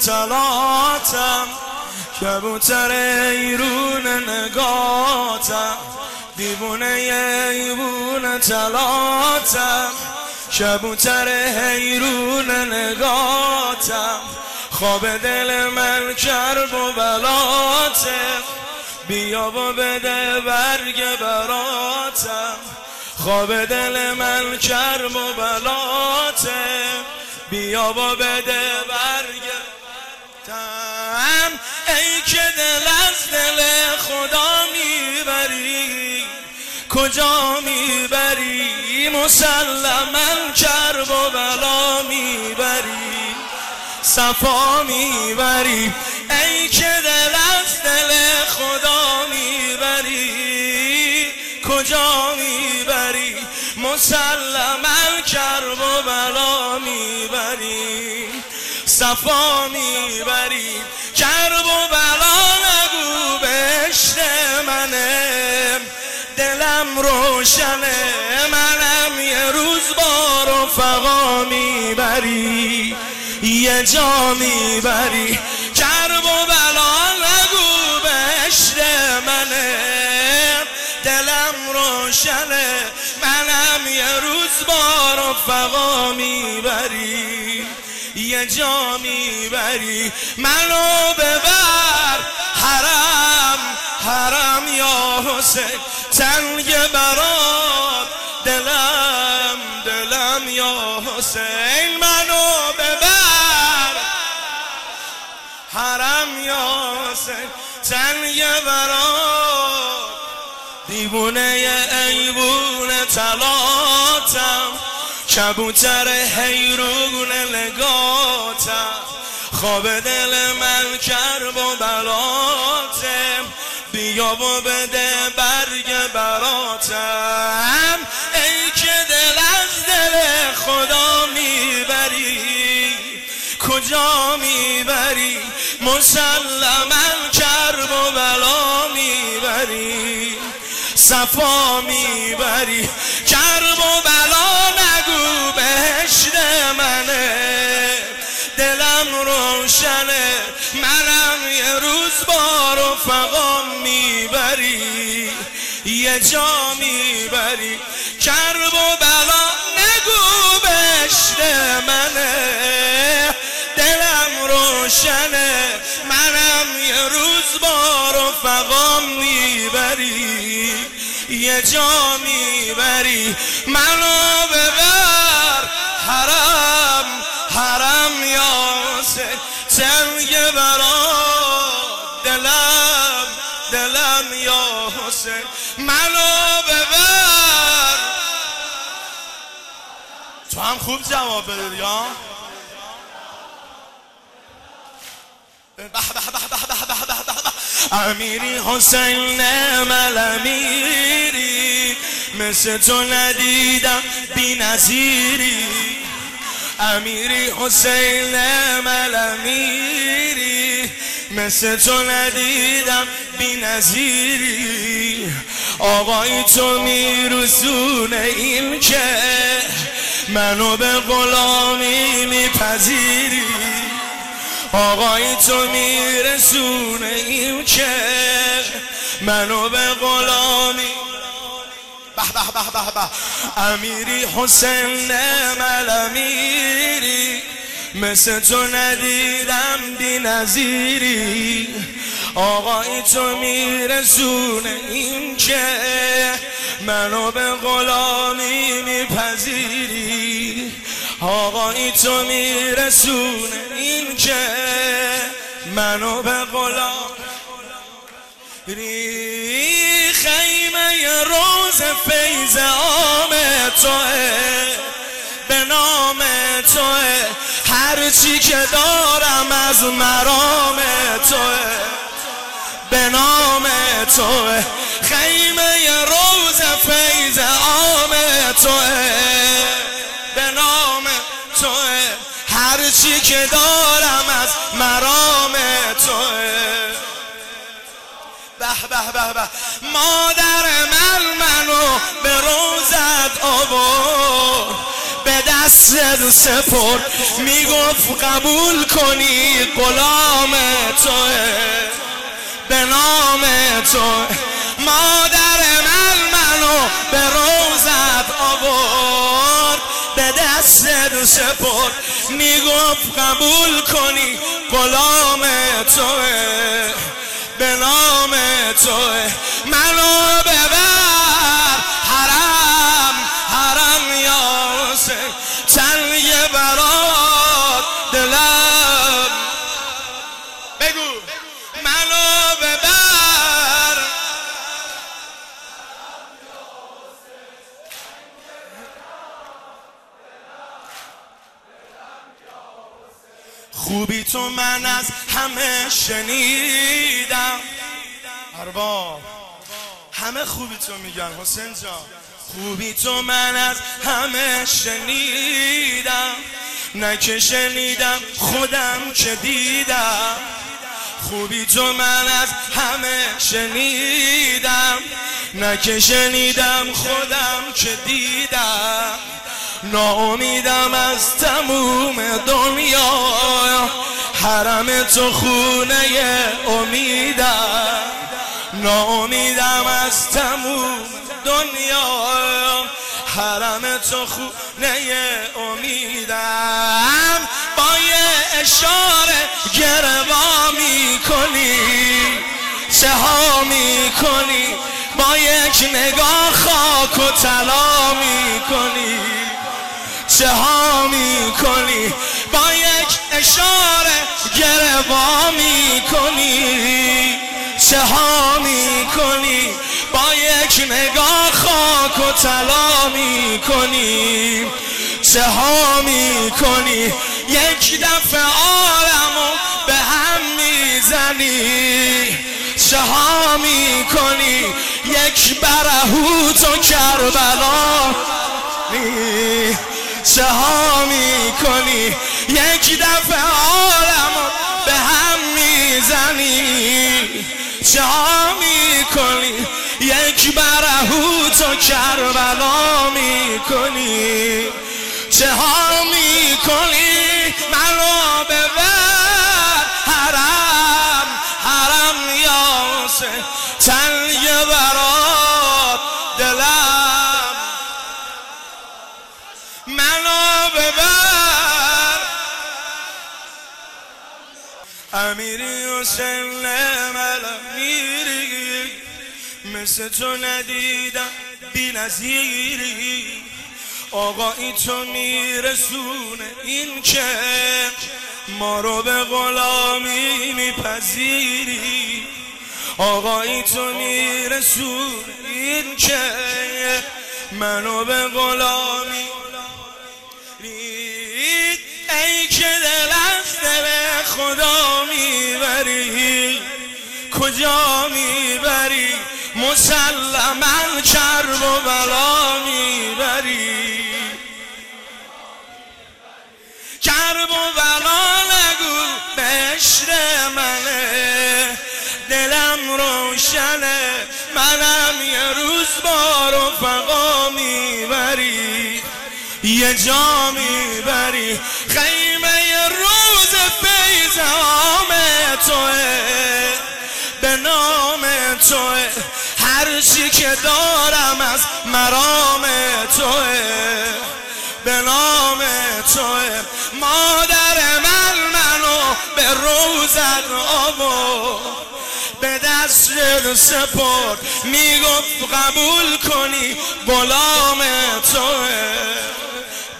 تلاتم کبوتر ایرون نگاتم دیوونه ایوون تلاتم کبوتر حیرون نگاتم خواب دل من کرب و بلاته بیا و بده برگ براتم خواب دل من کرب و بلاته بیا و بده تم ای که دل از دل خدا می‌بری کجا می‌بری؟ مسلما کرب و بلا می‌بری صفا می‌بری. ای که دل از دل خدا می‌بری کجا می‌بری؟ مسلما کرب و بلا می‌بری صفا می‌بری. کرب و بلا نگو بهشت منه. دلم روشنه منم یه روز با رفقا می‌بری یه جا می‌بری. کرب و بلا نگو بهشت منه. دلم روشنه منم یه روز با رفقا می‌بری. یه جا می‌بری منو ببر. حرم حرم یا حسین. تنگ برات. دلم دلم یا حسین. منو ببر. حرم یا حسین. تنگ برات. دیوونه ایوون تلاتم. کبوتر حیرون نگاتم خواب دل من کرب و بلاتم. بیا و بده برگ براتم. ای که دل از دل خدا می‌بری کجا می‌بری؟ مسلما کرب و بلا می‌بری صفا می‌بری. یه جا می‌بری کرب و بلا نگو بهشت منه. دلم روشنه. منم یه روز با رفقام می‌بری. یه جا می‌بری. منو ببر. حرم حرم یا سنگ برا. دلم دلم یا خوب جواب بده یا امیری حسین نعمل امیری مثل تو ندیدم بی نظیری. امیری حسین نعمل امیری مثل تو ندیدم بی نظیری. آقای تو میرسونه این که منو به غلامی میپذیری؟ آقای تو میرسونه این که منو به غلامی به به به به به. امیری حسین نعمل امیری. مثل تو ندیدم بی نظیری. آقای تو میرسونه این که منو به غلامی میپذیری. آقای تو میرسونه این که منو به غلام ری خیمه روز فیض آم توه. به نام توه. هرچی که دارم از مرام توه. به نام توه. خیمه روز فیض آم توه. به نام توه. هرچی که دارم از مرام توه. به به به به. مادر من منو به روزت آورد. به دست سپرد. می‌گفت قبول کنی غلام توه. به نام تو. مادر من منو به روزت آورد به دست سپرد. می‌گفت قبول کنی غلام توه به نام توه. منو ببر خوبی تو من از همه شنیدم. ارباب. همه خوبی تو میگن حسین جان. خوبی تو من از همه شنیدم. نه که شنیدم خودم که دیدم. خوبی تو من از همه شنیدم. نه که شنیدم خودم که دیدم. ناامیدم از تموم دنیا. حرم تو خونه امیدم. ناامیدم از تموم دنیا. حرم تو خونه امیدم. با یه اشاره گروا می‌کنی. چه ها می‌کنی؟ با یک نگاه خاک و طلا می‌کنی. چه ها می‌کنی؟ با یک اشاره گروا می‌کنی؟ چه ها می‌کنی؟ با یک نگاه خاک و طلا می‌کنی؟ چه ها می‌کنی؟ یک دفعه عالمو به هم می‌زنی؟ چه ها می‌کنی؟ یک برهوت و کربلا چه ها می‌کنی یک دفعه عالمو به هم می‌زنی. چه ها می‌کنی یک برهوت و کربلا می‌کنی. چه ها می‌کنی منو ببر حرم حرم یا حسین. تنگ برات امیری حسین مل میری. مثل تو ندیدم بی نظیری. آقایی تو میرسونه این که ما رو به غلامی میپذیری. آقایی تو میرسونه این که منو به غلامی می‌بری؟ مسلما کرب و بلا می‌بری. کرب و بلا نگو بشر منه. دلم روشنه منم یه روز با رفقا می‌بری. یه جا می‌بری خیمه روز پیزام توه. به نام توه. هر چی که دارم از مرام توه. به نام توه. مادر من منو به روزت آورد. به دست سپرد. می‌گفت قبول کنی غلام توه.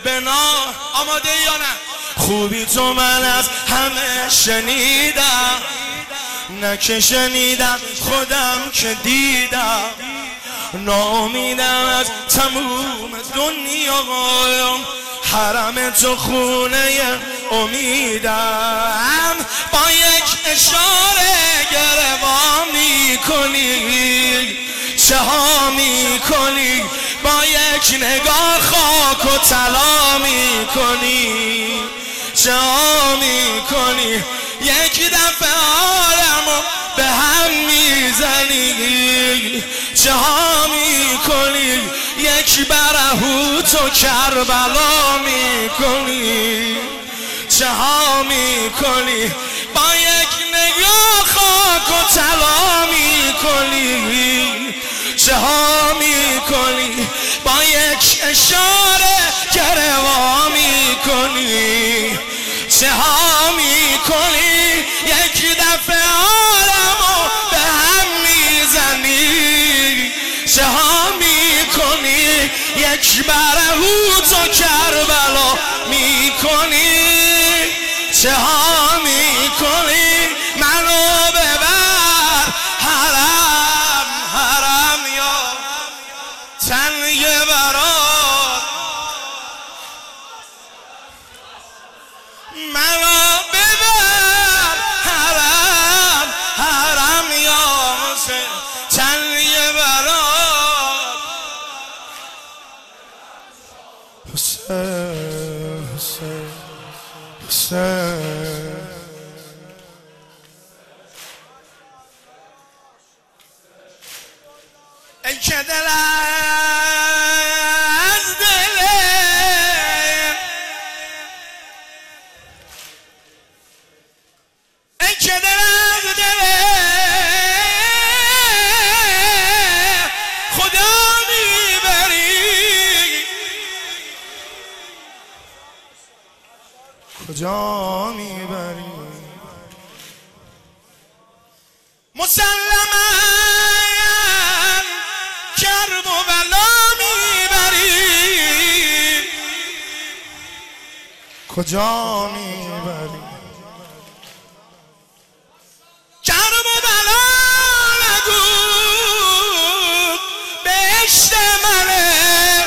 بنا آماده یا نه؟ خوبی تو من از همه شنیدم. نه که شنیدم خودم که دیدم. نامیدم از تموم دنیا حرم تو خونه امیدم. با یک اشاره گروا می‌کنی. چه ها می‌کنی؟ با یک نگاه خاک و طلا می‌کنی. چه ها می‌کنی؟ یک دفعه هم می‌زنی؟ چه ها می‌کنی؟ یک برهو تو کربلا می‌کنی. چه ها می‌کنی؟ با یک نگاه خاک و طلا می‌کنی. چه ها می‌کنی؟ با یک اشاره گروا می‌کنی. چه ها می‌کنی؟ یک دفعه چه ها می‌کنی منو ببر. حرم حرم یا تنگ برات. منو مسلما کرب و بلا می‌بری. کجا می‌بری؟ کرب و بلا نگو. بهشت منه.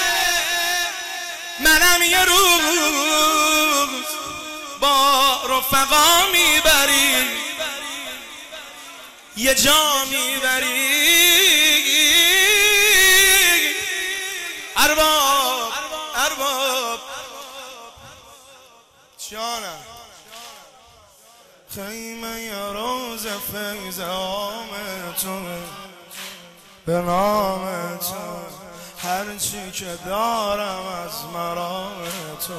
منم یه روز با رفقا یه جا می‌بری. ارباب ارباب. جانم. خیمه ی روز فیض تو به نام تو. هرچی که دارم از مرام تو.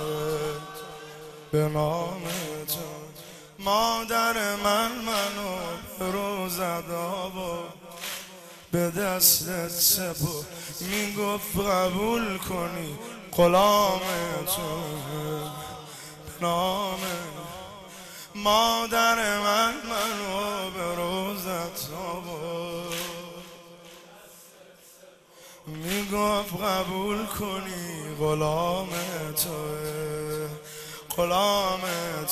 به نام تو. مادر من منو روز و به دستت سپو می‌گفت قبول کنی غلام تو نام مادر من منو به روزت آورد می‌گفت قبول کنی غلام توه غلام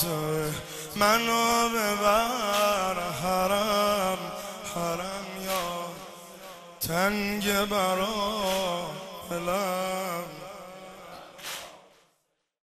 توه منو ببر حرم حرم یا تنگ برا دلم